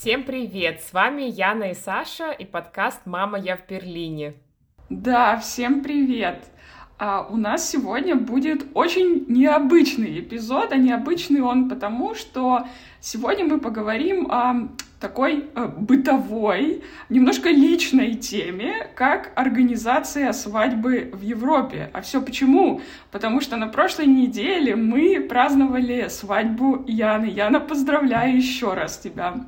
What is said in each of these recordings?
Всем привет! С вами Яна и Саша и подкаст «Мама, я в Берлине». Да, всем привет! А у нас сегодня будет очень необычный эпизод, а необычный он потому, что сегодня мы поговорим о такой э, бытовой, немножко личной теме, как организация свадьбы в Европе. А все почему? Потому что на прошлой неделе мы праздновали свадьбу Яны. Яна, поздравляю еще раз тебя.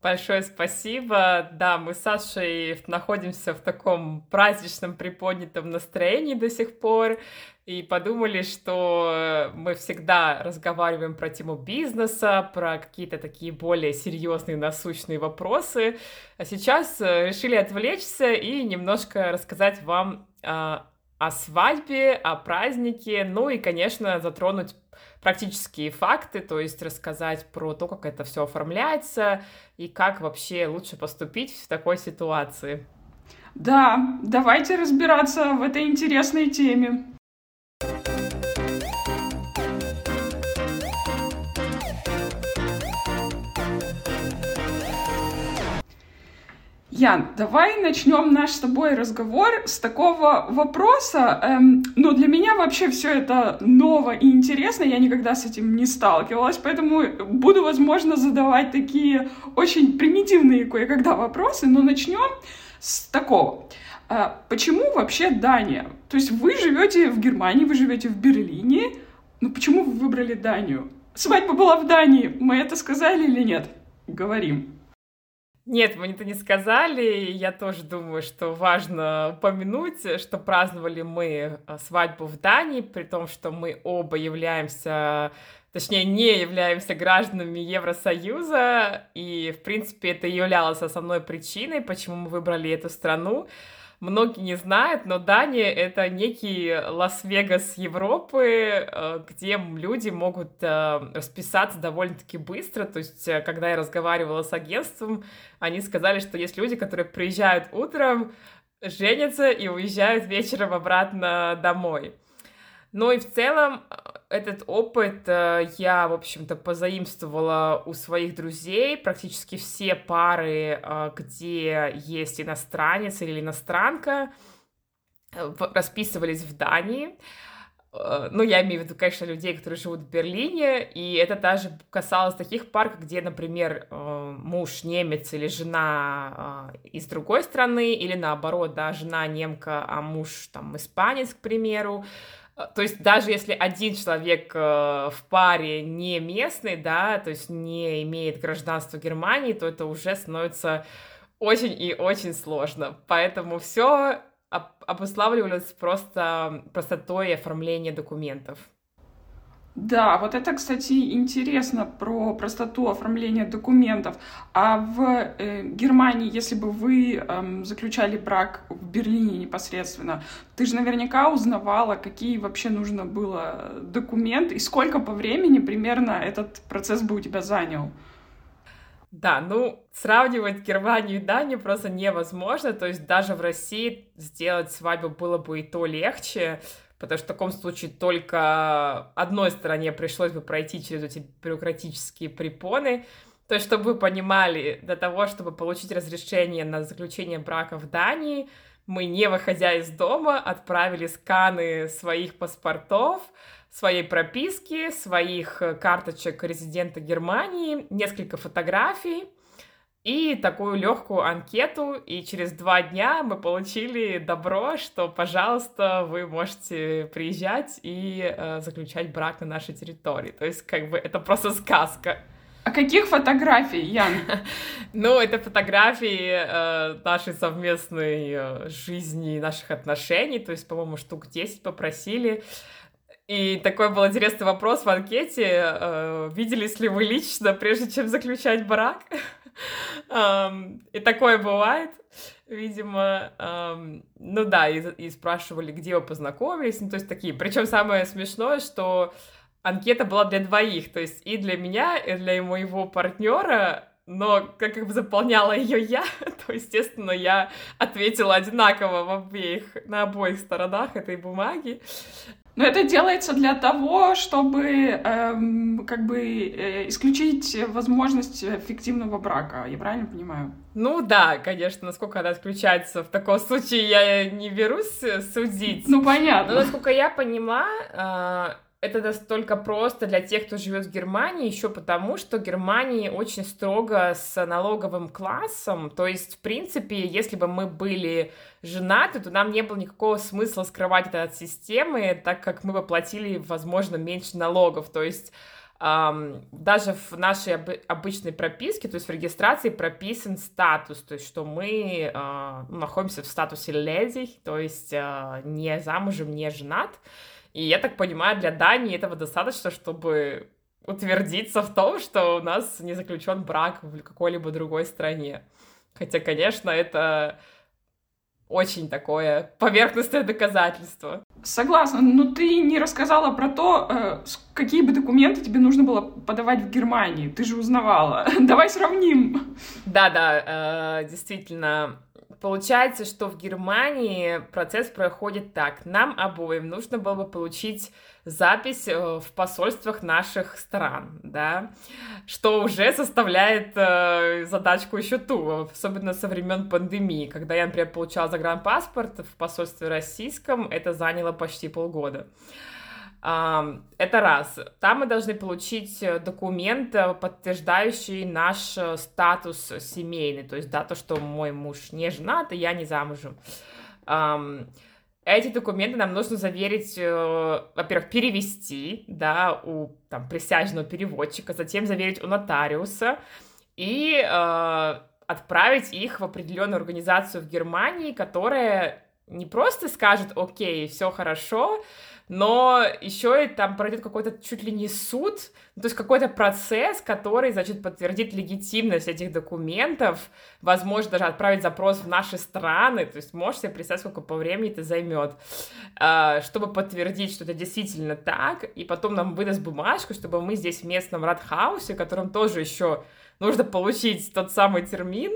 Большое спасибо. Да, мы с Сашей находимся в таком праздничном приподнятом настроении до сих пор и подумали, что мы всегда разговариваем про тему бизнеса, про какие-то такие более серьезные насущные вопросы. А сейчас э, решили отвлечься и немножко рассказать вам а, о свадьбе, о празднике, ну и, конечно, затронуть практические факты, то есть рассказать про то, как это все оформляется и как вообще лучше поступить в такой ситуации. Да, давайте разбираться в этой интересной теме. Ян, давай начнем наш с тобой разговор с такого вопроса. Эм, ну, для меня вообще все это ново и интересно, я никогда с этим не сталкивалась, поэтому буду, возможно, задавать такие очень примитивные кое-когда вопросы, но начнем с такого. Э, почему вообще Дания? То есть вы живете в Германии, вы живете в Берлине, но почему вы выбрали Данию? Свадьба была в Дании, мы это сказали или нет? Говорим. Нет, мы это не сказали. Я тоже думаю, что важно упомянуть, что праздновали мы э, свадьбу в Дании, при том, что мы оба являемся, точнее, не являемся гражданами Евросоюза, и, в принципе, это являлось основной причиной, почему мы выбрали эту страну многие не знают, но Дания — это некий Лас-Вегас Европы, э, где люди могут э, расписаться довольно-таки быстро. То есть, э, когда я разговаривала с агентством, они сказали, что есть люди, которые приезжают утром, женятся и уезжают вечером обратно домой. Ну и в целом этот опыт э, я, в общем-то, позаимствовала у своих друзей. Практически все пары, э, где есть иностранец или иностранка, э, расписывались в Дании. Ну, я имею в виду, конечно, людей, которые живут в Берлине, и это даже касалось таких пар, где, например, муж немец или жена из другой страны, или наоборот, да, жена немка, а муж там испанец, к примеру. А, то есть даже если один человек э, в паре не местный, да, то есть не имеет гражданства Германии, то это уже становится очень и очень сложно. Поэтому все обуславливалось просто простотой оформления документов. Да, вот это, кстати, интересно про простоту оформления документов. А в э, Германии, если бы вы э, заключали брак в Берлине непосредственно, ты же наверняка узнавала, какие вообще нужно было документы и сколько по времени примерно этот процесс бы у тебя занял. Да, ну, сравнивать Германию и Данию просто невозможно. То есть даже в России сделать свадьбу было бы и то легче, потому что в таком случае только одной стороне пришлось бы пройти через эти бюрократические препоны. То есть, чтобы вы понимали, для того, чтобы получить разрешение на заключение брака в Дании, мы, не выходя из дома, отправили сканы своих паспортов, своей прописки, своих карточек резидента Германии, несколько фотографий, и такую легкую анкету, и через два дня мы получили добро, что, пожалуйста, вы можете приезжать и э, заключать брак на нашей территории. То есть, как бы, это просто сказка. А каких фотографий, Ян? ну, это фотографии э, нашей совместной э, жизни, наших отношений, то есть, по-моему, штук 10 попросили. И такой был интересный вопрос в анкете. Э, виделись ли вы лично, прежде чем заключать брак? И такое бывает, видимо. Ну да, и спрашивали, где вы познакомились. Ну, то есть такие. Причем самое смешное, что анкета была для двоих, то есть и для меня, и для моего партнера, но как бы заполняла ее я, то, естественно, я ответила одинаково в обеих, на обоих сторонах этой бумаги. Но это делается для того, чтобы эм, как бы э, исключить возможность фиктивного брака. Я правильно понимаю? Ну да, конечно, насколько она исключается в таком случае, я не берусь судить. Ну понятно. Но насколько я поняла, э, это настолько просто для тех, кто живет в Германии, еще потому, что Германия очень строго с налоговым классом. То есть, в принципе, если бы мы были женаты, то нам не было никакого смысла скрывать это от системы, так как мы бы платили, возможно, меньше налогов. То есть, Um, даже в нашей об- обычной прописке, то есть в регистрации прописан статус, то есть что мы uh, находимся в статусе леди, то есть uh, не замужем, не женат. И я так понимаю, для Дании этого достаточно, чтобы утвердиться в том, что у нас не заключен брак в какой-либо другой стране. Хотя, конечно, это очень такое поверхностное доказательство. Согласна, но ты не рассказала про то, э, какие бы документы тебе нужно было подавать в Германии. Ты же узнавала. Давай сравним. Да-да, э, действительно, Получается, что в Германии процесс проходит так. Нам обоим нужно было бы получить запись э, в посольствах наших стран, да, что уже составляет э, задачку еще ту, особенно со времен пандемии, когда я, например, получала загранпаспорт в посольстве российском, это заняло почти полгода. Это раз. Там мы должны получить э, документ, э, подтверждающий наш э, статус семейный, то есть да, то, что мой муж не женат, и я не замужем. Эти документы нам нужно заверить, во-первых, перевести, да, у там, присяжного переводчика, затем заверить у нотариуса и отправить их в определенную организацию в Германии, которая не просто скажет, окей, все хорошо, но еще и там пройдет какой-то чуть ли не суд, то есть какой-то процесс, который, значит, подтвердит легитимность этих документов, возможно, даже отправить запрос в наши страны, то есть можешь себе представить, сколько по времени это займет, а, чтобы подтвердить, что это действительно так, и потом нам выдаст бумажку, чтобы мы здесь в местном Радхаусе, которым тоже еще нужно получить тот самый термин,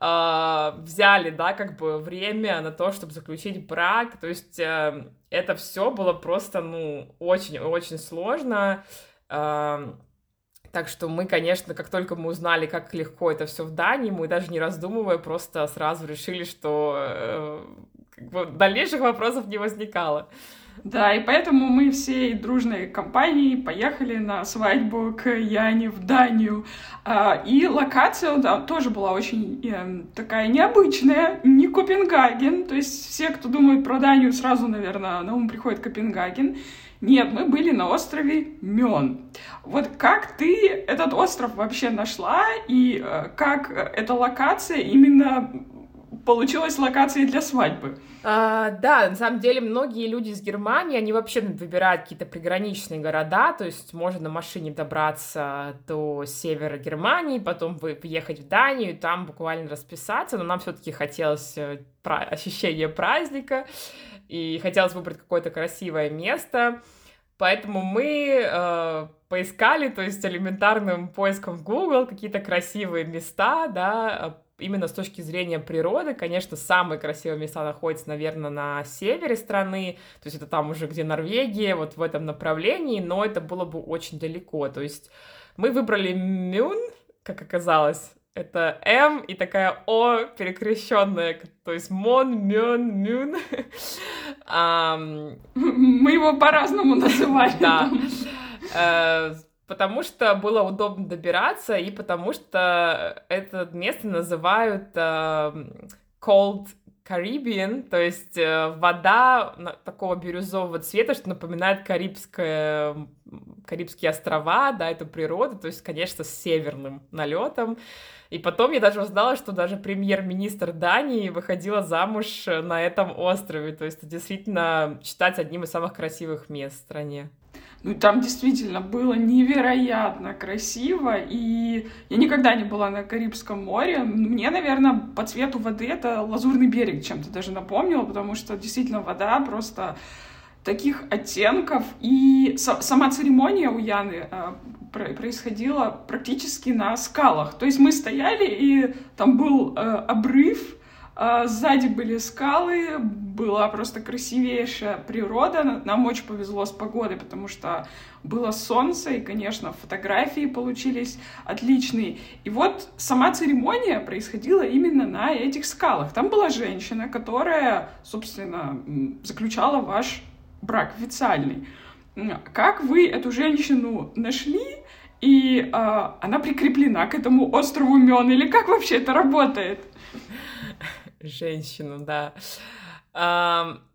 э, взяли, да, как бы время на то, чтобы заключить брак, то есть э, это все было просто, ну, очень-очень сложно, э, так что мы, конечно, как только мы узнали, как легко это все в Дании, мы даже не раздумывая просто сразу решили, что э, как бы дальнейших вопросов не возникало. Да, и поэтому мы всей дружной компанией поехали на свадьбу к Яне в Данию. А, и локация да, тоже была очень э, такая необычная, не Копенгаген. То есть все, кто думает про Данию, сразу, наверное, на ум приходит Копенгаген. Нет, мы были на острове Мён. Вот как ты этот остров вообще нашла и э, как эта локация именно получилась локацией для свадьбы? А, да, на самом деле многие люди из Германии, они вообще выбирают какие-то приграничные города, то есть можно на машине добраться до севера Германии, потом въехать в Данию, там буквально расписаться, но нам все-таки хотелось э, ощущение праздника, и хотелось выбрать какое-то красивое место, поэтому мы э, поискали, то есть элементарным поиском в Google какие-то красивые места, да, именно с точки зрения природы, конечно, самые красивые места находятся, наверное, на севере страны, то есть это там уже где Норвегия, вот в этом направлении, но это было бы очень далеко, то есть мы выбрали Мюн, как оказалось, это М и такая О перекрещенная, то есть Мон, Мюн, Мюн. Мы его по-разному называли. Да. Потому что было удобно добираться, и потому что это место называют э, Cold Caribbean, то есть э, вода такого бирюзового цвета, что напоминает Карибское, Карибские острова, да, эту природу, то есть, конечно, с северным налетом. И потом я даже узнала, что даже премьер-министр Дании выходила замуж на этом острове, то есть это действительно считать одним из самых красивых мест в стране. Ну, там действительно было невероятно красиво, и я никогда не была на Карибском море. Мне, наверное, по цвету воды это Лазурный берег чем-то даже напомнило, потому что действительно вода просто таких оттенков. И сама церемония у Яны э, происходила практически на скалах. То есть мы стояли, и там был э, обрыв, а, сзади были скалы, была просто красивейшая природа. Нам очень повезло с погодой, потому что было солнце, и, конечно, фотографии получились отличные. И вот сама церемония происходила именно на этих скалах. Там была женщина, которая, собственно, заключала ваш брак официальный. Как вы эту женщину нашли, и э, она прикреплена к этому острову Мён, или как вообще это работает? женщину, да.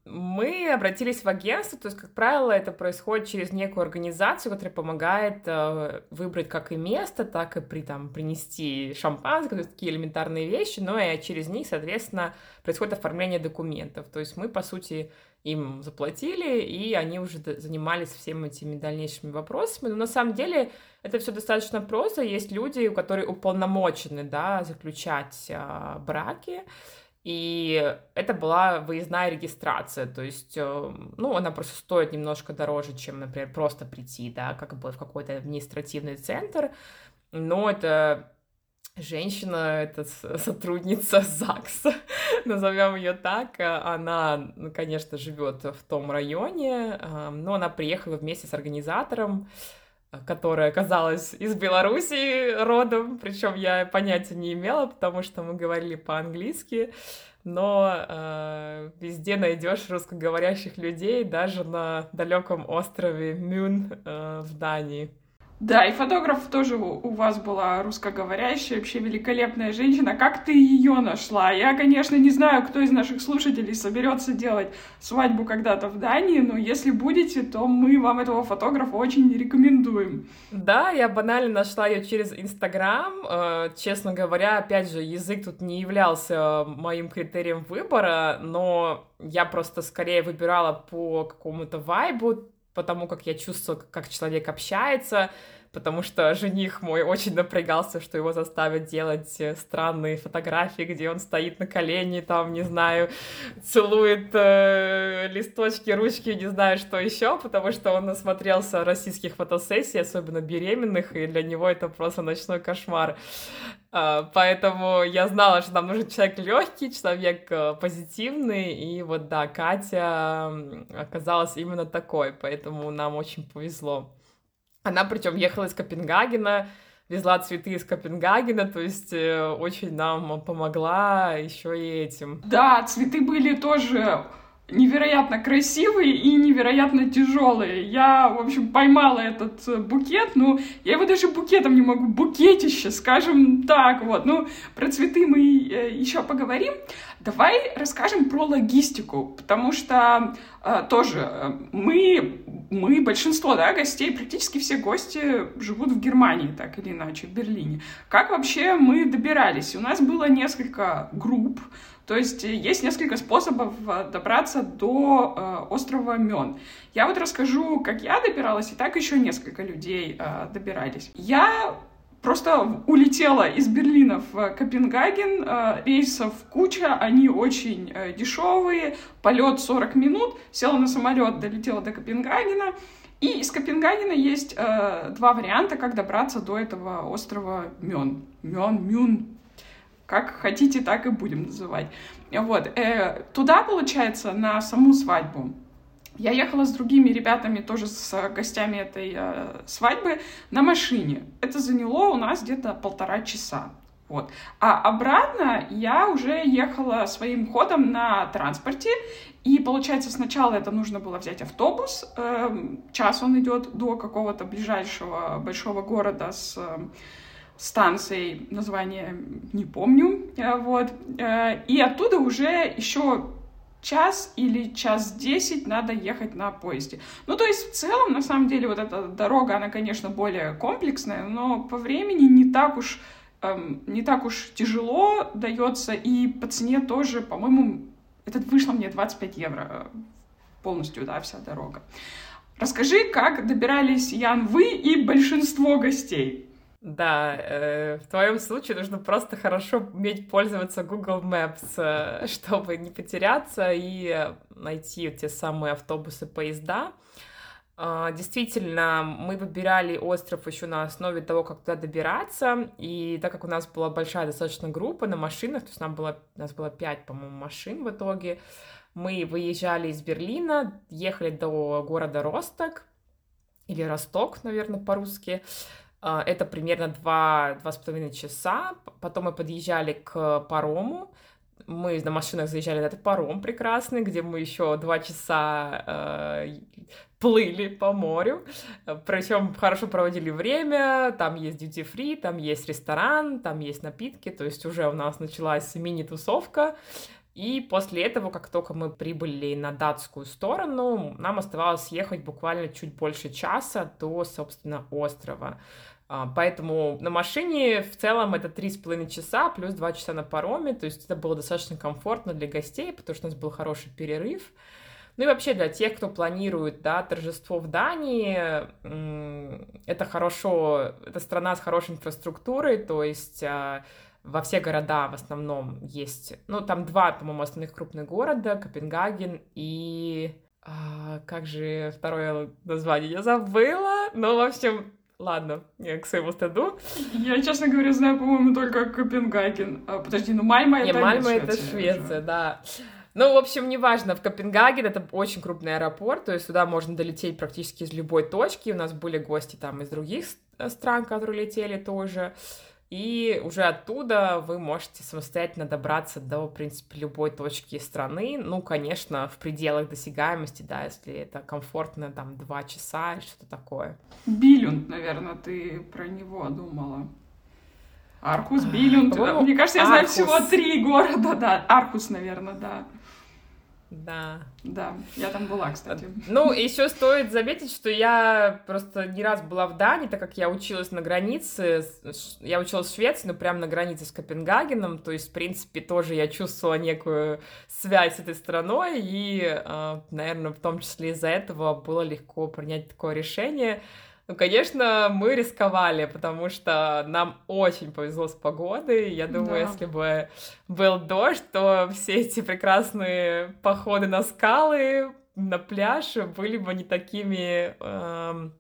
Мы обратились в агентство, то есть, как правило, это происходит через некую организацию, которая помогает э, выбрать как и место, так и при, там, принести шампанское, то есть такие элементарные вещи, но и через них, соответственно, происходит оформление документов. То есть мы, по сути, им заплатили, и они уже занимались всеми этими дальнейшими вопросами. Но на самом деле это все достаточно просто. Есть люди, которые уполномочены да, заключать а, браки, и это была выездная регистрация, то есть, э, ну, она просто стоит немножко дороже, чем, например, просто прийти, да, как бы в какой-то административный центр, но это женщина, это сотрудница ЗАГСа, назовем ее так. Она, ну, конечно, живет в том районе, но она приехала вместе с организатором, которая оказалась из Беларуси родом, причем я понятия не имела, потому что мы говорили по-английски, но э, везде найдешь русскоговорящих людей, даже на далеком острове Мюн э, в Дании. Да, и фотограф тоже у вас была русскоговорящая, вообще великолепная женщина. Как ты ее нашла? Я, конечно, не знаю, кто из наших слушателей соберется делать свадьбу когда-то в Дании, но если будете, то мы вам этого фотографа очень рекомендуем. Да, я банально нашла ее через Инстаграм. Э, честно говоря, опять же, язык тут не являлся моим критерием выбора, но я просто скорее выбирала по какому-то вайбу, потому как я чувствую, как человек общается, потому что жених мой очень напрягался, что его заставят делать э, странные фотографии, где он стоит на колени, там, не знаю, целует э, листочки, ручки, не знаю, что еще, потому что он насмотрелся российских фотосессий, особенно беременных, и для него это просто ночной кошмар. Uh, поэтому я знала, что нам нужен человек легкий, человек uh, позитивный, и вот да, Катя оказалась именно такой, поэтому нам очень повезло. Она причем ехала из Копенгагена, везла цветы из Копенгагена, то есть э, очень нам помогла еще и этим. Да, цветы были тоже невероятно красивые и невероятно тяжелые. Я, в общем, поймала этот э, букет, ну, я его даже букетом не могу, букетище, скажем так, вот. Ну, про цветы мы э, еще поговорим. Давай расскажем про логистику, потому что э, тоже э, мы, мы, большинство да, гостей, практически все гости живут в Германии, так или иначе, в Берлине. Как вообще мы добирались? У нас было несколько групп, то есть есть несколько способов э, добраться до э, острова Мён. Я вот расскажу, как я добиралась, и так еще несколько людей э, добирались. Я просто улетела из Берлина в Копенгаген, э, рейсов куча, они очень э, дешевые, полет 40 минут, села на самолет, долетела до Копенгагена, и из Копенгагена есть э, два варианта, как добраться до этого острова Мён. Мён, Мюн, как хотите, так и будем называть. Вот. Э, туда, получается, на саму свадьбу я ехала с другими ребятами, тоже с гостями этой э, свадьбы, на машине. Это заняло у нас где-то полтора часа. Вот. А обратно я уже ехала своим ходом на транспорте, и получается сначала это нужно было взять автобус, э, час он идет до какого-то ближайшего большого города с э, станцией, название не помню, э, вот, э, и оттуда уже еще час или час десять надо ехать на поезде. Ну, то есть, в целом, на самом деле, вот эта дорога, она, конечно, более комплексная, но по времени не так уж, эм, не так уж тяжело дается, и по цене тоже, по-моему, этот вышло мне 25 евро э, полностью, да, вся дорога. Расскажи, как добирались Ян вы и большинство гостей. Да, э, в твоем случае нужно просто хорошо уметь пользоваться Google Maps, э, чтобы не потеряться и найти те самые автобусы, поезда. А, действительно, мы выбирали остров еще на основе того, как туда добираться, и так как у нас была большая достаточно группа на машинах, то есть нам было, у нас было пять, по-моему, машин в итоге, мы выезжали из Берлина, ехали до города Росток, или Росток, наверное, по-русски, это примерно два, два с половиной часа, потом мы подъезжали к парому, мы на машинах заезжали на этот паром прекрасный, где мы еще два часа э, плыли по морю, причем хорошо проводили время, там есть duty free, там есть ресторан, там есть напитки, то есть уже у нас началась мини-тусовка, и после этого, как только мы прибыли на датскую сторону, нам оставалось ехать буквально чуть больше часа до, собственно, острова. А, поэтому на машине в целом это три с половиной часа плюс два часа на пароме, то есть это было достаточно комфортно для гостей, потому что у нас был хороший перерыв. Ну и вообще для тех, кто планирует, да, торжество в Дании, это хорошо, это страна с хорошей инфраструктурой, то есть а, во все города в основном есть, ну там два, по-моему, основных крупных города, Копенгаген и а, как же второе название я забыла, ну, в общем, Ладно, я к своему стыду. Я, честно говоря, знаю, по-моему, только Копенгаген. А, подожди, ну Мальма это не Мальма это Швеция, да. Ну, в общем, неважно, в Копенгаген это очень крупный аэропорт, то есть сюда можно долететь практически из любой точки. У нас были гости там из других стран, которые летели тоже. И уже оттуда вы можете самостоятельно добраться до, в принципе, любой точки страны. Ну, конечно, в пределах досягаемости, да, если это комфортно, там, два часа или что-то такое. Билюнд, наверное, ты про него думала. Архус, Билюнд. Мне кажется, я знаю всего три города, да. Архус, наверное, да. Да. Да, я там была, кстати. Ну, еще стоит заметить, что я просто не раз была в Дании, так как я училась на границе, я училась в Швеции, но прямо на границе с Копенгагеном, то есть, в принципе, тоже я чувствовала некую связь с этой страной, и, а, наверное, в том числе из-за этого было легко принять такое решение. Ну, конечно, мы рисковали, потому что нам очень повезло с погодой. Я думаю, да. если бы был дождь, то все эти прекрасные походы на скалы, на пляж были бы не такими эм,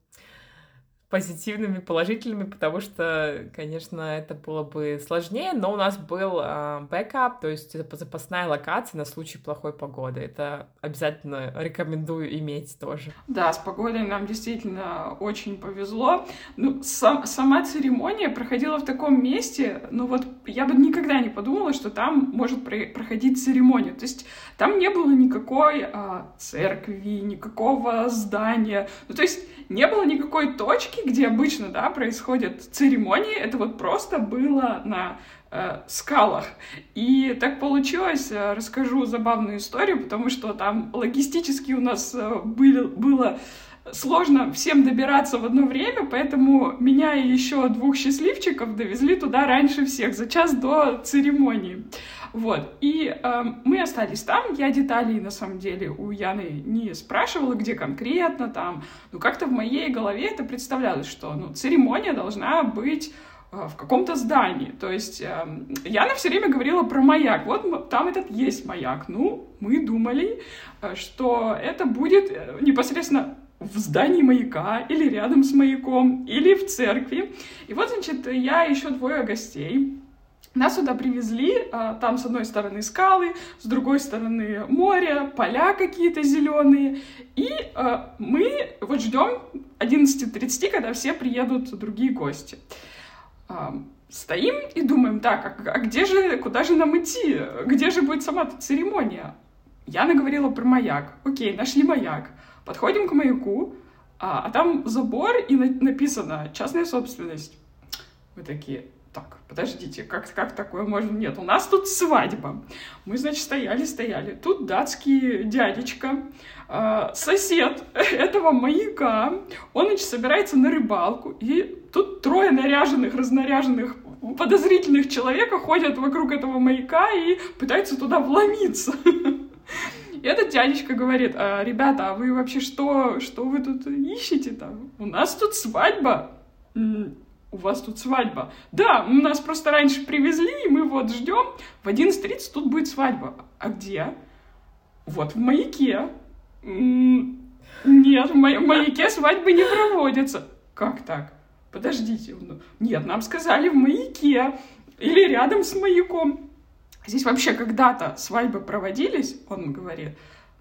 позитивными, положительными, потому что, конечно, это было бы сложнее, но у нас был э, backup, то есть запасная локация на случай плохой погоды. Это обязательно рекомендую иметь тоже. Да, с погодой нам действительно очень повезло. Ну, сам, сама церемония проходила в таком месте, ну вот я бы никогда не подумала, что там может про проходить церемония. То есть там не было никакой э, церкви, никакого здания. Ну, то есть не было никакой точки, где обычно, да, происходят церемонии. Это вот просто было на э, скалах. И так получилось, э, расскажу забавную историю, потому что там логистически у нас э, были, было сложно всем добираться в одно время, поэтому меня и еще двух счастливчиков довезли туда раньше всех, за час до церемонии. Вот. И э, мы остались там. Я деталей, на самом деле, у Яны не спрашивала, где конкретно там. Но как-то в моей голове это представлялось, что ну, церемония должна быть э, в каком-то здании. То есть э, Яна все время говорила про маяк. Вот там этот есть маяк. Ну, мы думали, э, что это будет э, непосредственно в здании маяка, или рядом с маяком, или в церкви. И вот, значит, я еще двое гостей. Нас сюда привезли, а, там с одной стороны скалы, с другой стороны море, поля какие-то зеленые, и а, мы вот ждем 11.30, когда все приедут другие гости. А, стоим и думаем, так, а, где же, куда же нам идти? Где же будет сама эта церемония? Я наговорила про маяк. Окей, нашли маяк. Подходим к маяку, а, а там забор и на написано «частная собственность». Мы такие, так, подождите, как, как такое можно? Нет, у нас тут свадьба. Мы, значит, стояли, стояли. Тут датский дядечка, э, сосед этого маяка, он, значит, собирается на рыбалку, и тут трое наряженных, разнаряженных подозрительных человека ходят вокруг этого маяка и пытаются туда вломиться. И этот дядечка говорит, а, ребята, а вы вообще что, что вы тут ищете там? У нас тут свадьба у вас тут свадьба. Да, нас просто раньше привезли, и мы вот ждем. В 11.30 тут будет свадьба. А где? Вот в маяке. Нет, в маяке свадьбы не проводятся. Как так? Подождите, ну, нет, нам сказали в маяке или рядом с маяком. Здесь вообще когда-то свадьбы проводились, он говорит,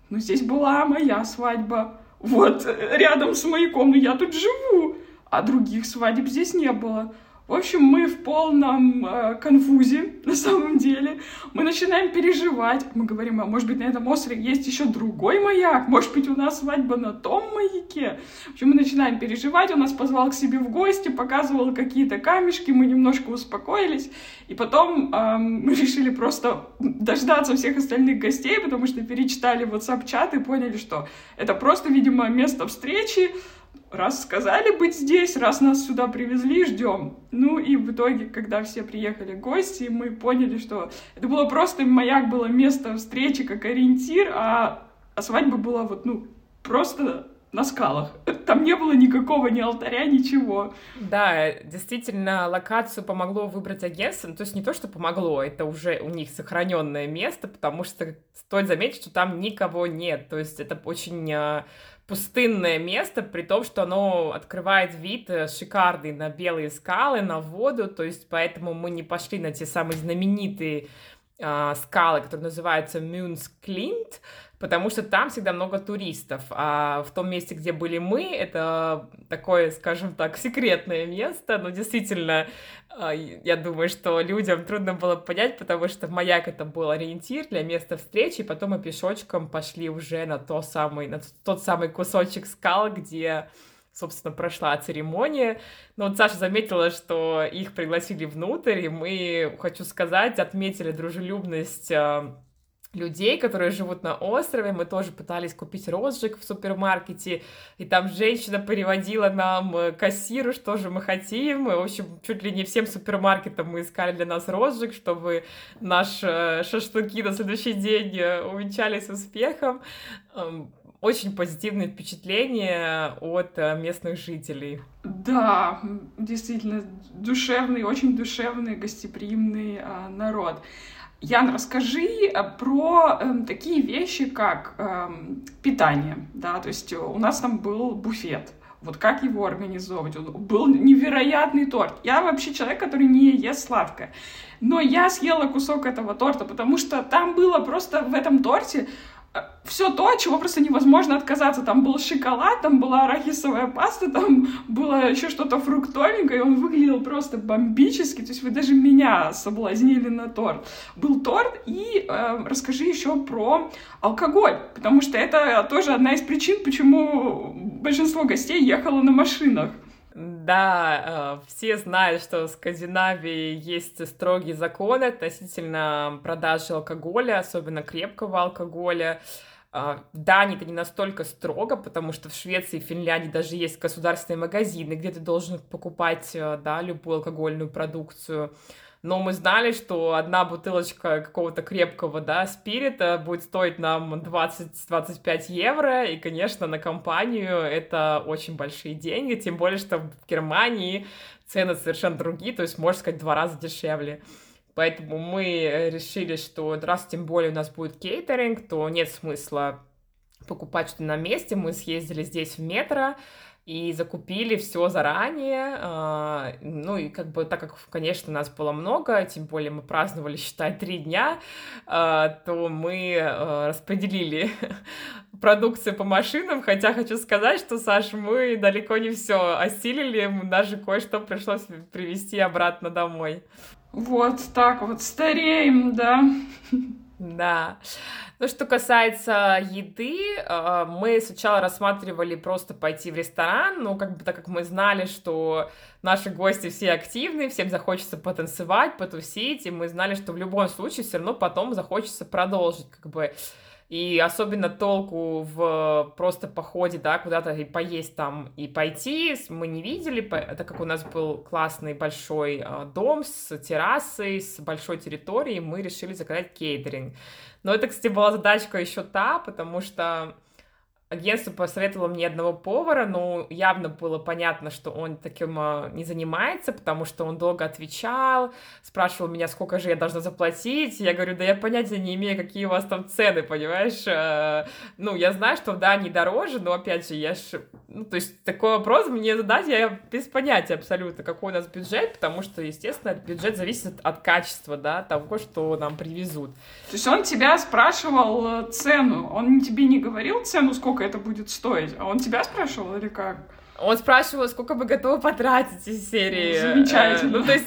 ну здесь была моя свадьба, вот рядом с маяком, но я тут живу, а других свадеб здесь не было. В общем, мы в полном э, конфузе, на самом деле. Мы начинаем переживать. Мы говорим, а может быть, на этом острове есть еще другой маяк? Может быть, у нас свадьба на том маяке? В общем, мы начинаем переживать. Он нас позвал к себе в гости, показывал какие-то камешки. Мы немножко успокоились. И потом э, мы решили просто дождаться всех остальных гостей, потому что перечитали WhatsApp-чат и поняли, что это просто, видимо, место встречи раз сказали быть здесь, раз нас сюда привезли, ждем. Ну и в итоге, когда все приехали гости, мы поняли, что это было просто маяк, было место встречи как ориентир, а, а свадьба была вот, ну, просто на скалах. Там не было никакого ни алтаря, ничего. Да, действительно, локацию помогло выбрать агентство. То есть не то, что помогло, это уже у них сохраненное место, потому что стоит заметить, что там никого нет. То есть это очень а, пустынное место, при том, что оно открывает вид э, шикарный на белые скалы, на воду, то есть поэтому мы не пошли на те самые знаменитые э, скалы, которые называются Мюнс Клинт, потому что там всегда много туристов, а в том месте, где были мы, это такое, скажем так, секретное место, но действительно, а, я думаю, что людям трудно было понять, потому что маяк это был ориентир для места встречи, и потом мы пешочком пошли уже на, то самый, на тот самый кусочек скал, где собственно, прошла церемония. Но вот Саша заметила, что их пригласили внутрь, и мы, хочу сказать, отметили дружелюбность а, людей, которые живут на острове. Мы тоже пытались купить розжиг в супермаркете, и там женщина переводила нам э, кассиру, что же мы хотим. И, в общем, чуть ли не всем супермаркетам мы искали для нас розжиг, чтобы наши э, шашлыки на следующий день э, увенчались успехом. Эм, очень позитивные впечатления от местных жителей. Да, действительно, душевный, очень душевный, гостеприимный народ. Ян, расскажи э, про э, такие вещи, как э, питание, да, то есть у нас там был буфет, вот как его организовывать, был невероятный торт. Я вообще человек, который не ест сладкое, но я съела кусок этого торта, потому что там было просто в этом торте все то, от чего просто невозможно отказаться. Там был шоколад, там была арахисовая паста, там было еще что-то фруктовенькое, и он выглядел просто бомбически. То есть вы даже меня соблазнили на торт. Был торт, и э, расскажи еще про алкоголь, потому что это тоже одна из причин, почему большинство гостей ехало на машинах. Да, э, все знают, что в Скандинавии есть строгие законы относительно продажи алкоголя, особенно крепкого алкоголя. Э, в Дании это не настолько строго, потому что в Швеции и Финляндии даже есть государственные магазины, где ты должен покупать э, да, любую алкогольную продукцию но мы знали, что одна бутылочка какого-то крепкого, да, спирита будет стоить нам 20-25 евро, и, конечно, на компанию это очень большие деньги, тем более, что в Германии цены совершенно другие, то есть, можно сказать, два раза дешевле. Поэтому мы решили, что раз тем более у нас будет кейтеринг, то нет смысла покупать что-то на месте. Мы съездили здесь в метро, и закупили все заранее. А, ну и как бы, так как, конечно, нас было много, тем более мы праздновали, считай, три дня, а, то мы а, распределили продукцию по машинам, хотя хочу сказать, что, Саш, мы далеко не все осилили, даже кое-что пришлось привезти обратно домой. Вот так вот стареем, да. Да. Ну, что касается еды, э, мы сначала рассматривали просто пойти в ресторан, но как бы так как мы знали, что наши гости все активны, всем захочется потанцевать, потусить, и мы знали, что в любом случае все равно потом захочется продолжить, как бы и особенно толку в просто походе, да, куда-то и поесть там, и пойти мы не видели, так как у нас был классный большой а, дом с террасой, с большой территорией, мы решили заказать кейтеринг. Но это, кстати, была задачка еще та, потому что агентство посоветовало мне одного повара, но явно было понятно, что он таким а, не занимается, потому что он долго отвечал, спрашивал меня, сколько же я должна заплатить. Я говорю, да я понятия не имею, какие у вас там цены, понимаешь? А, ну, я знаю, что да, они дороже, но опять же, я ж... Ну, то есть такой вопрос мне задать, я без понятия абсолютно, какой у нас бюджет, потому что, естественно, бюджет зависит от качества, да, того, что нам привезут. То есть он тебя спрашивал э, цену, он тебе не говорил цену, сколько сколько это будет стоить? А он тебя спрашивал или как? Он спрашивал, сколько вы готовы потратить из серии. Замечательно. Ну, то есть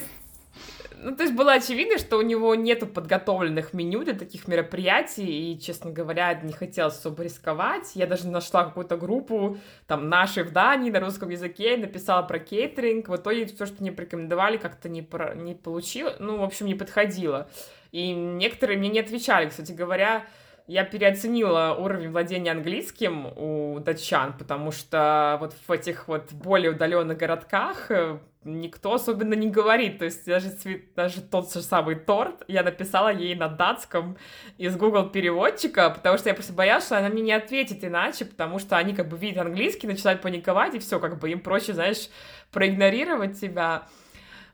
ну, то есть было очевидно, что у него нету подготовленных меню для таких мероприятий, и, честно говоря, не хотелось особо рисковать. Я даже нашла какую-то группу, там, нашей в Дании на русском языке, написала про кейтеринг. В итоге все, что мне порекомендовали, как-то не, про... не получилось, ну, в общем, не подходило. И некоторые мне не отвечали, кстати говоря, я переоценила уровень владения английским у датчан, потому что вот в этих вот более удаленных городках э, никто особенно не говорит. То есть даже, даже тот же самый торт я написала ей на датском из Google переводчика, потому что я просто боялась, что она мне не ответит иначе, потому что они как бы видят английский, начинают паниковать, и все, как бы им проще, знаешь, проигнорировать тебя.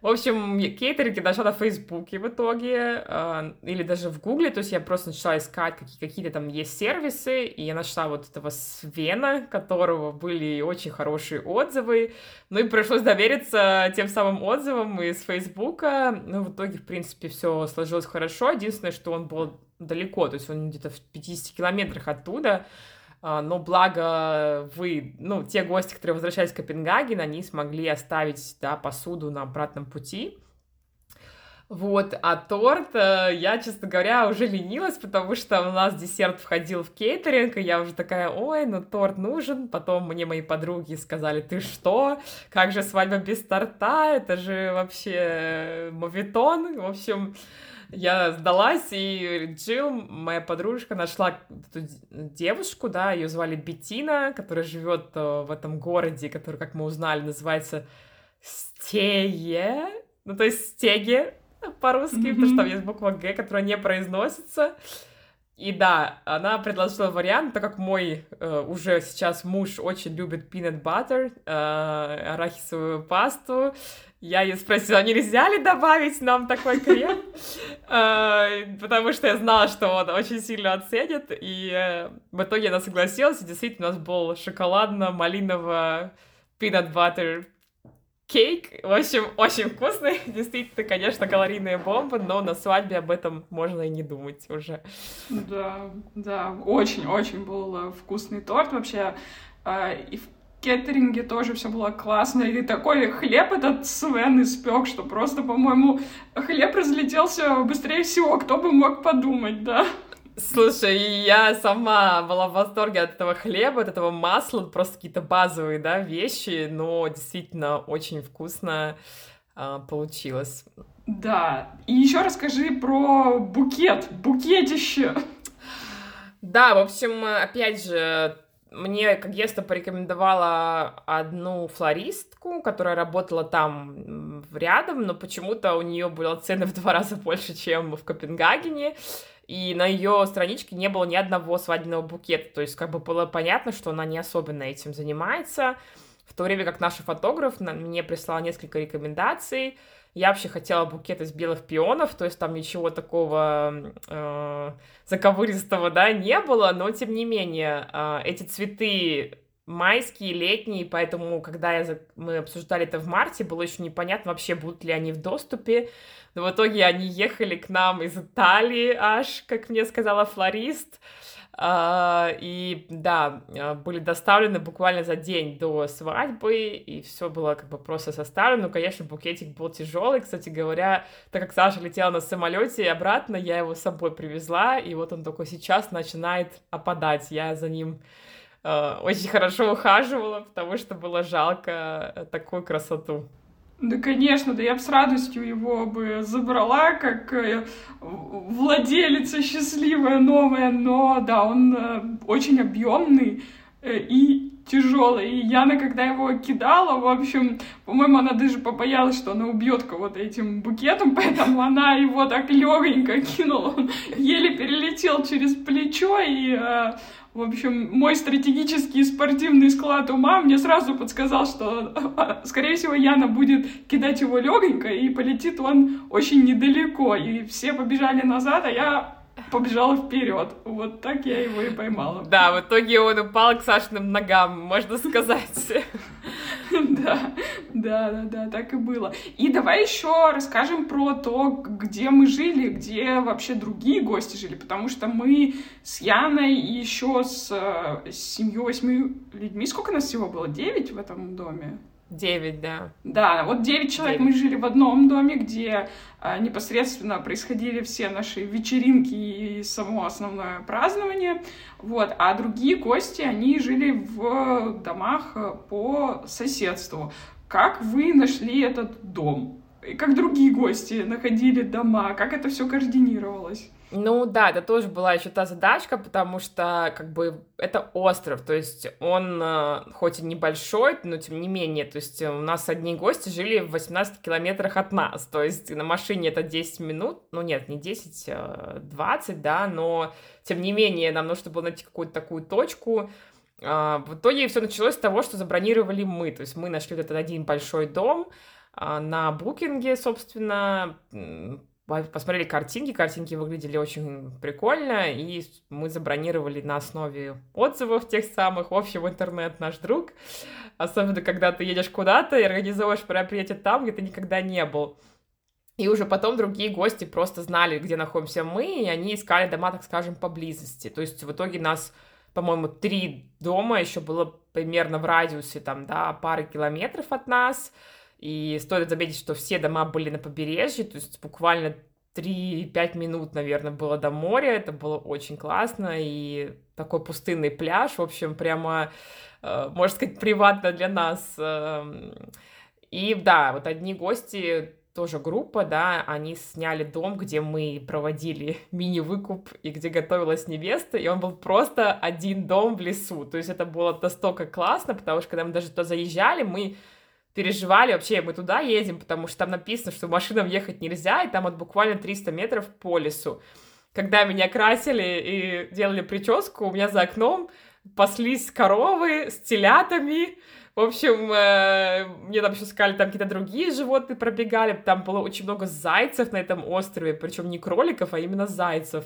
В общем, кейтеринг нашла на Фейсбуке в итоге, э, или даже в Гугле, то есть я просто начала искать, какие, какие-то там есть сервисы, и я нашла вот этого Свена, которого были очень хорошие отзывы, ну и пришлось довериться тем самым отзывам из Фейсбука, ну в итоге, в принципе, все сложилось хорошо, единственное, что он был далеко, то есть он где-то в 50 километрах оттуда, но благо вы, ну, те гости, которые возвращались в Копенгаген, они смогли оставить, да, посуду на обратном пути. Вот, а торт, э, я, честно говоря, уже ленилась, потому что у нас десерт входил в кейтеринг, и я уже такая, ой, ну торт нужен. Потом мне мои подруги сказали, ты что, как же свадьба без торта, это же вообще мовитон. В общем, я сдалась, и Джилл, моя подружка, нашла эту девушку, да, ее звали Бетина, которая живет э, в этом городе, который, как мы узнали, называется Стеге, ну, то есть Стеге по-русски, mm-hmm. потому что там есть буква Г, которая не произносится. И да, она предложила вариант, так как мой э, уже сейчас муж очень любит peanut butter, э, арахисовую пасту, я ее спросила, «А нельзя ли добавить нам такой крем, э, потому что я знала, что он очень сильно оценит, и э, в итоге она согласилась, и действительно у нас был шоколадно-малиново peanut butter кейк, в общем, очень вкусный, действительно, конечно, калорийная бомба, но на свадьбе об этом можно и не думать уже. Да, да, очень-очень был э, вкусный торт. Вообще, и кеттеринге тоже все было классно. И такой хлеб этот Свен испек, что просто, по-моему, хлеб разлетелся быстрее всего. Кто бы мог подумать, да? Слушай, я сама была в восторге от этого хлеба, от этого масла, просто какие-то базовые, да, вещи, но действительно очень вкусно а, получилось. Да, и еще расскажи про букет, букетище. Да, в общем, опять же, мне как агентство порекомендовала одну флористку, которая работала там рядом, но почему-то у нее было цены в два раза больше, чем в Копенгагене, и на ее страничке не было ни одного свадебного букета, то есть как бы было понятно, что она не особенно этим занимается, в то время как наш фотограф мне прислал несколько рекомендаций, я вообще хотела букет из белых пионов, то есть там ничего такого э, заковыристого, да, не было, но тем не менее э, эти цветы майские, летние, поэтому, когда я, мы обсуждали это в марте, было еще непонятно вообще, будут ли они в доступе, но в итоге они ехали к нам из Италии аж, как мне сказала флорист, а, и да, а, были доставлены буквально за день до свадьбы, и все было как бы просто составлено. Ну, конечно, букетик был тяжелый. Кстати говоря, так как Саша летела на самолете и обратно, я его с собой привезла, и вот он только сейчас начинает опадать. Я за ним э, очень хорошо ухаживала, потому что было жалко такую красоту. Да, конечно, да я бы с радостью его бы забрала, как э, владелица счастливая, новая, но да, он э, очень объемный э, и тяжелый. И Яна, когда его кидала, в общем, по-моему, она даже побоялась, что она убьет кого-то этим букетом, поэтому она его так легонько кинула. Он еле перелетел через плечо, и В общем, мой стратегический спортивный склад ума мне сразу подсказал, что, скорее всего, Яна будет кидать его легонько, и полетит он очень недалеко. И все побежали назад, а я побежала вперед. Вот так я его и поймала. Да, в итоге он упал к Сашиным ногам, можно сказать. Да, да, да, да, так и было. И давай еще расскажем про то, где мы жили, где вообще другие гости жили, потому что мы с Яной и еще с, э, с семью восьми людьми, сколько нас всего было? Девять в этом доме? Девять, да. Да, вот девять человек 9. мы жили в одном доме, где а, непосредственно происходили все наши вечеринки и само основное празднование. Вот, а другие гости, они жили в домах э, по соседству. Как вы нашли этот дом? И как другие гости находили дома? Как это все координировалось? Ну да, это тоже была еще та задачка, потому что как бы это остров, то есть он э, хоть и небольшой, но тем не менее, то есть у нас одни гости жили в 18 километрах от нас, то есть на машине это 10 минут, ну нет, не 10, 20, э, да, но тем не менее нам нужно было найти какую-то такую точку, а, в итоге все началось с того, что забронировали мы, то есть мы нашли вот этот один большой дом, а, на букинге, собственно, посмотрели картинки, картинки выглядели очень прикольно, и мы забронировали на основе отзывов тех самых, в общем, интернет наш друг, особенно когда ты едешь куда-то и организовываешь мероприятие там, где ты никогда не был. И уже потом другие гости просто знали, где находимся мы, и они искали дома, так скажем, поблизости. То есть в итоге нас, по-моему, три дома еще было примерно в радиусе там, да, пары километров от нас, и стоит заметить, что все дома были на побережье, то есть буквально 3-5 минут, наверное, было до моря. Это было очень классно. И такой пустынный пляж, в общем, прямо, э, можно сказать, приватно для нас. Эм. И да, вот одни гости тоже группа, да, они сняли дом, где мы проводили мини-выкуп и где готовилась невеста, и он был просто один дом в лесу. То есть это было настолько классно, потому что когда мы даже туда заезжали, мы переживали вообще, мы туда едем, потому что там написано, что машинам ехать нельзя, и там вот буквально 300 метров по лесу. Когда меня красили и делали прическу, у меня за окном паслись коровы с телятами, в общем, э, мне там еще сказали, там какие-то другие животные пробегали, там было очень много зайцев на этом острове, причем не кроликов, а именно зайцев.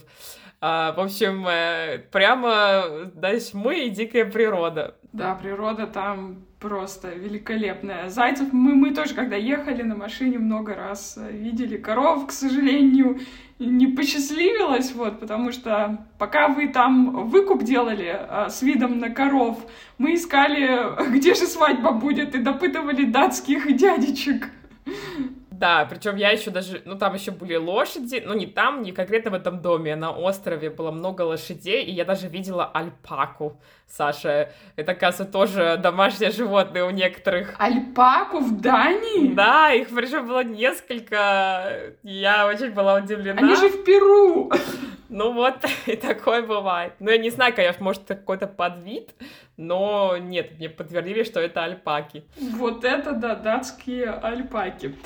А, в общем, э, прямо, знаешь, мы и дикая природа. Да, природа там просто великолепная. Зайцев мы, мы тоже, когда ехали на машине, много раз э, видели. Коров, к сожалению, не посчастливилось, вот, потому что пока вы там выкуп делали а, с видом на коров, мы искали, где же свадьба будет, и допытывали датских дядечек. Да, причем я еще даже, ну там еще были лошади, ну не там, не конкретно в этом доме, а на острове было много лошадей, и я даже видела альпаку, Саша. Это, оказывается, тоже домашнее животное у некоторых. Альпаку в Дании? Да, их причем было несколько. Я очень была удивлена. Они же в Перу! Ну вот, и такое бывает. Ну, я не знаю, конечно, может, это какой-то подвид, но нет, мне подтвердили, что это альпаки. Вот это, да, датские альпаки.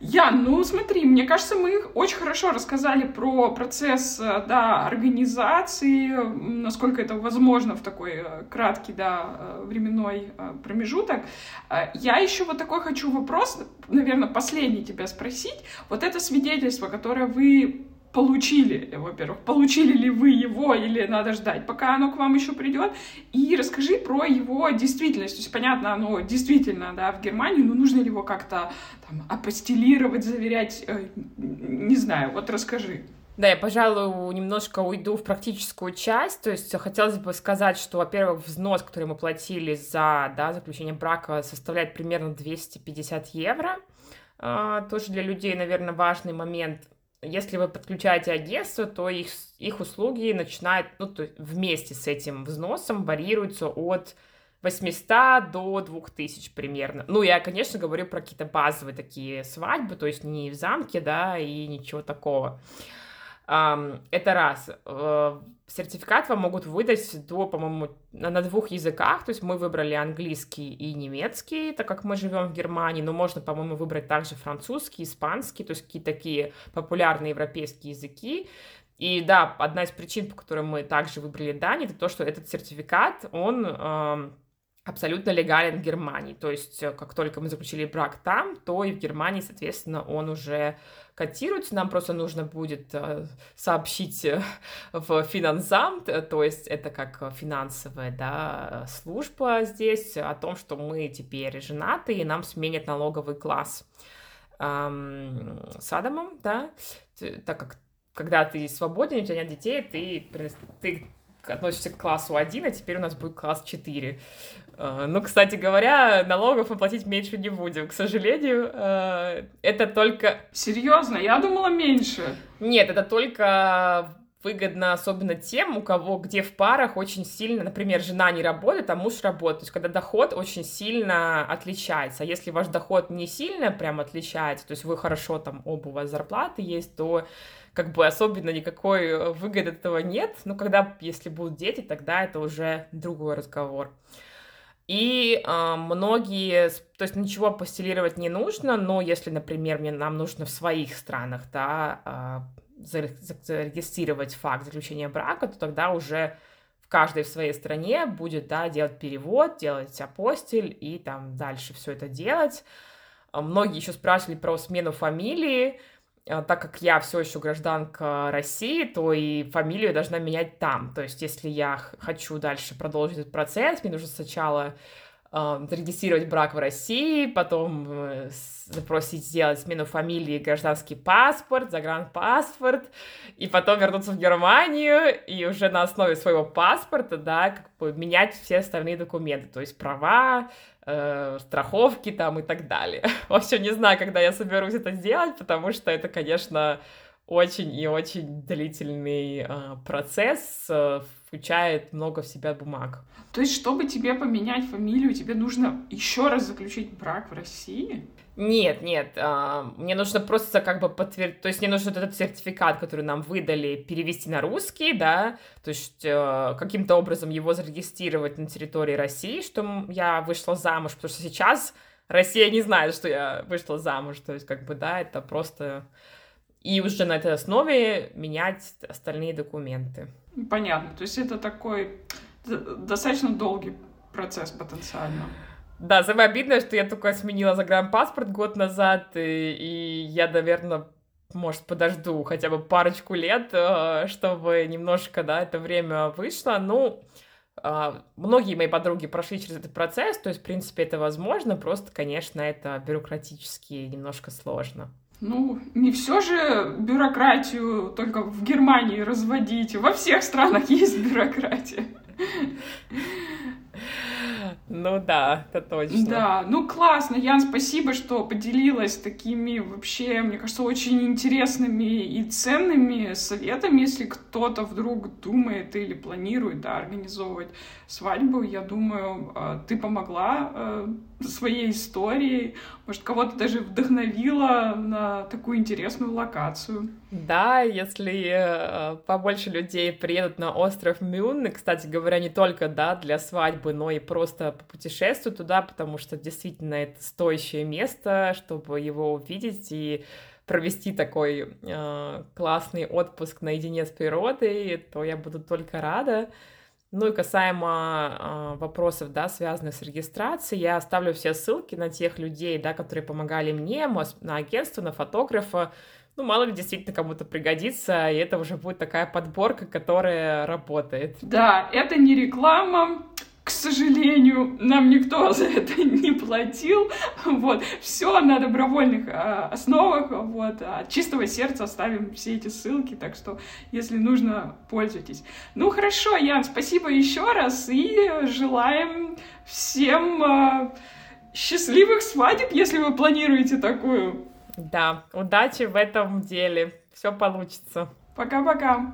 Я, ну смотри, мне кажется, мы очень хорошо рассказали про процесс, э, да, организации, насколько это возможно в такой э, краткий, да, э, временной промежуток. Я еще вот такой хочу вопрос, наверное, последний тебя спросить. Вот это свидетельство, которое вы получили, во-первых, получили ли вы его или надо ждать, пока оно к вам еще придет, и расскажи про его действительность. То есть, понятно, оно действительно, да, в Германии, но нужно ли его как-то там апостелировать, заверять, э, не знаю, вот расскажи. Да, я, пожалуй, немножко уйду в практическую часть. То есть хотелось бы сказать, что, во-первых, взнос, который мы платили за да, заключение брака, составляет примерно 250 евро. А, тоже для людей, наверное, важный момент. Если вы подключаете агентство, то их, их услуги начинают, ну, то вместе с этим взносом варьируются от 800 до 2000 примерно. Ну, я, конечно, говорю про какие-то базовые такие свадьбы, то есть не в замке, да, и ничего такого. Это раз. Э, сертификат вам могут выдать до, по-моему, на двух языках. То есть мы выбрали английский и немецкий, так как мы живем в Германии, но можно, по-моему, выбрать также французский, испанский, то есть какие-то такие популярные европейские языки. И да, одна из причин, по которой мы также выбрали Дани, это то, что этот сертификат, он абсолютно легален в Германии. То есть, э, как только мы заключили брак там, то и в Германии, соответственно, он уже котируется. Нам просто нужно будет э, сообщить э, в финансамт, то есть это как финансовая да, служба здесь, о том, что мы теперь женаты, и нам сменят налоговый класс эм, с Адамом, да, так как когда ты свободен, у тебя нет детей, ты, ты относишься к классу 1, а теперь у нас будет класс 4. Uh, ну, кстати говоря, налогов мы платить меньше не будем, к сожалению. Uh, это только... Серьезно? Я думала меньше. Нет, это только выгодно особенно тем, у кого где в парах очень сильно, например, жена не работает, а муж работает. То есть когда доход очень сильно отличается. А если ваш доход не сильно прям отличается, то есть вы хорошо там оба у вас зарплаты есть, то как бы особенно никакой э, выгоды от этого нет, но когда, если будут дети, тогда это уже другой разговор. И э, многие, то есть ничего постелировать не нужно, но если, например, мне, нам нужно в своих странах, да, э, зарегистрировать факт заключения брака, то тогда уже в каждой в своей стране будет, да, делать перевод, делать апостиль и там дальше все это делать. Многие еще спрашивали про смену фамилии, а, так как я все еще гражданка России, то и фамилию должна менять там. То есть, если я хочу дальше продолжить этот процесс, мне нужно сначала э, зарегистрировать брак в России, потом э, запросить сделать смену фамилии, гражданский паспорт, загранпаспорт, и потом вернуться в Германию и уже на основе своего паспорта, да, как бы менять все остальные документы, то есть права, э, страховки там и так далее. Вообще не знаю, когда я соберусь это сделать, потому что это, конечно, очень и очень длительный э, процесс, э, включает много в себя бумаг. То есть, чтобы тебе поменять фамилию, тебе нужно еще раз заключить брак в России? Нет, нет, э, мне нужно просто как бы подтвердить, то есть мне нужно этот сертификат, который нам выдали, перевести на русский, да, то есть э, каким-то образом его зарегистрировать на территории России, что я вышла замуж, потому что сейчас Россия не знает, что я вышла замуж, то есть как бы, да, это просто... И уже на этой основе менять остальные документы. Понятно, то есть это такой достаточно долгий процесс потенциально. Да, самое обидное, что я только сменила загранпаспорт год назад, и, и я, наверное, может, подожду хотя бы парочку лет, э, чтобы немножко, да, это время вышло. Ну, э, многие мои подруги прошли через этот процесс, то есть, в принципе, это возможно, просто, конечно, это бюрократически немножко сложно. Ну, не все же бюрократию только в Германии разводить. Во всех странах есть бюрократия. Ну да, это точно. Да, ну классно, Ян, спасибо, что поделилась такими вообще, мне кажется, очень интересными и ценными советами, если кто-то вдруг думает или планирует да, организовывать свадьбу. Я думаю, а, ты помогла а, своей историей, может, кого-то даже вдохновила на такую интересную локацию. Да, если э, побольше людей приедут на остров Мюн, кстати говоря, не только, да, для свадьбы, но и просто путешествуют туда, потому что действительно это стоящее место, чтобы его увидеть и провести такой э, классный отпуск наедине с природой, то я буду только рада. Ну и касаемо э, вопросов, да, связанных с регистрацией, я оставлю все ссылки на тех людей, да, которые помогали мне, на агентство, на фотографа. Ну, мало ли, действительно кому-то пригодится, и это уже будет такая подборка, которая работает. Да, это не реклама, к сожалению, нам никто за это не платил. Вот. Все на добровольных а, основах. Вот. От чистого сердца оставим все эти ссылки. Так что, если нужно, пользуйтесь. Ну, хорошо, Ян, спасибо еще раз. И желаем всем а, счастливых свадеб, если вы планируете такую. Да, удачи в этом деле. Все получится. Пока-пока.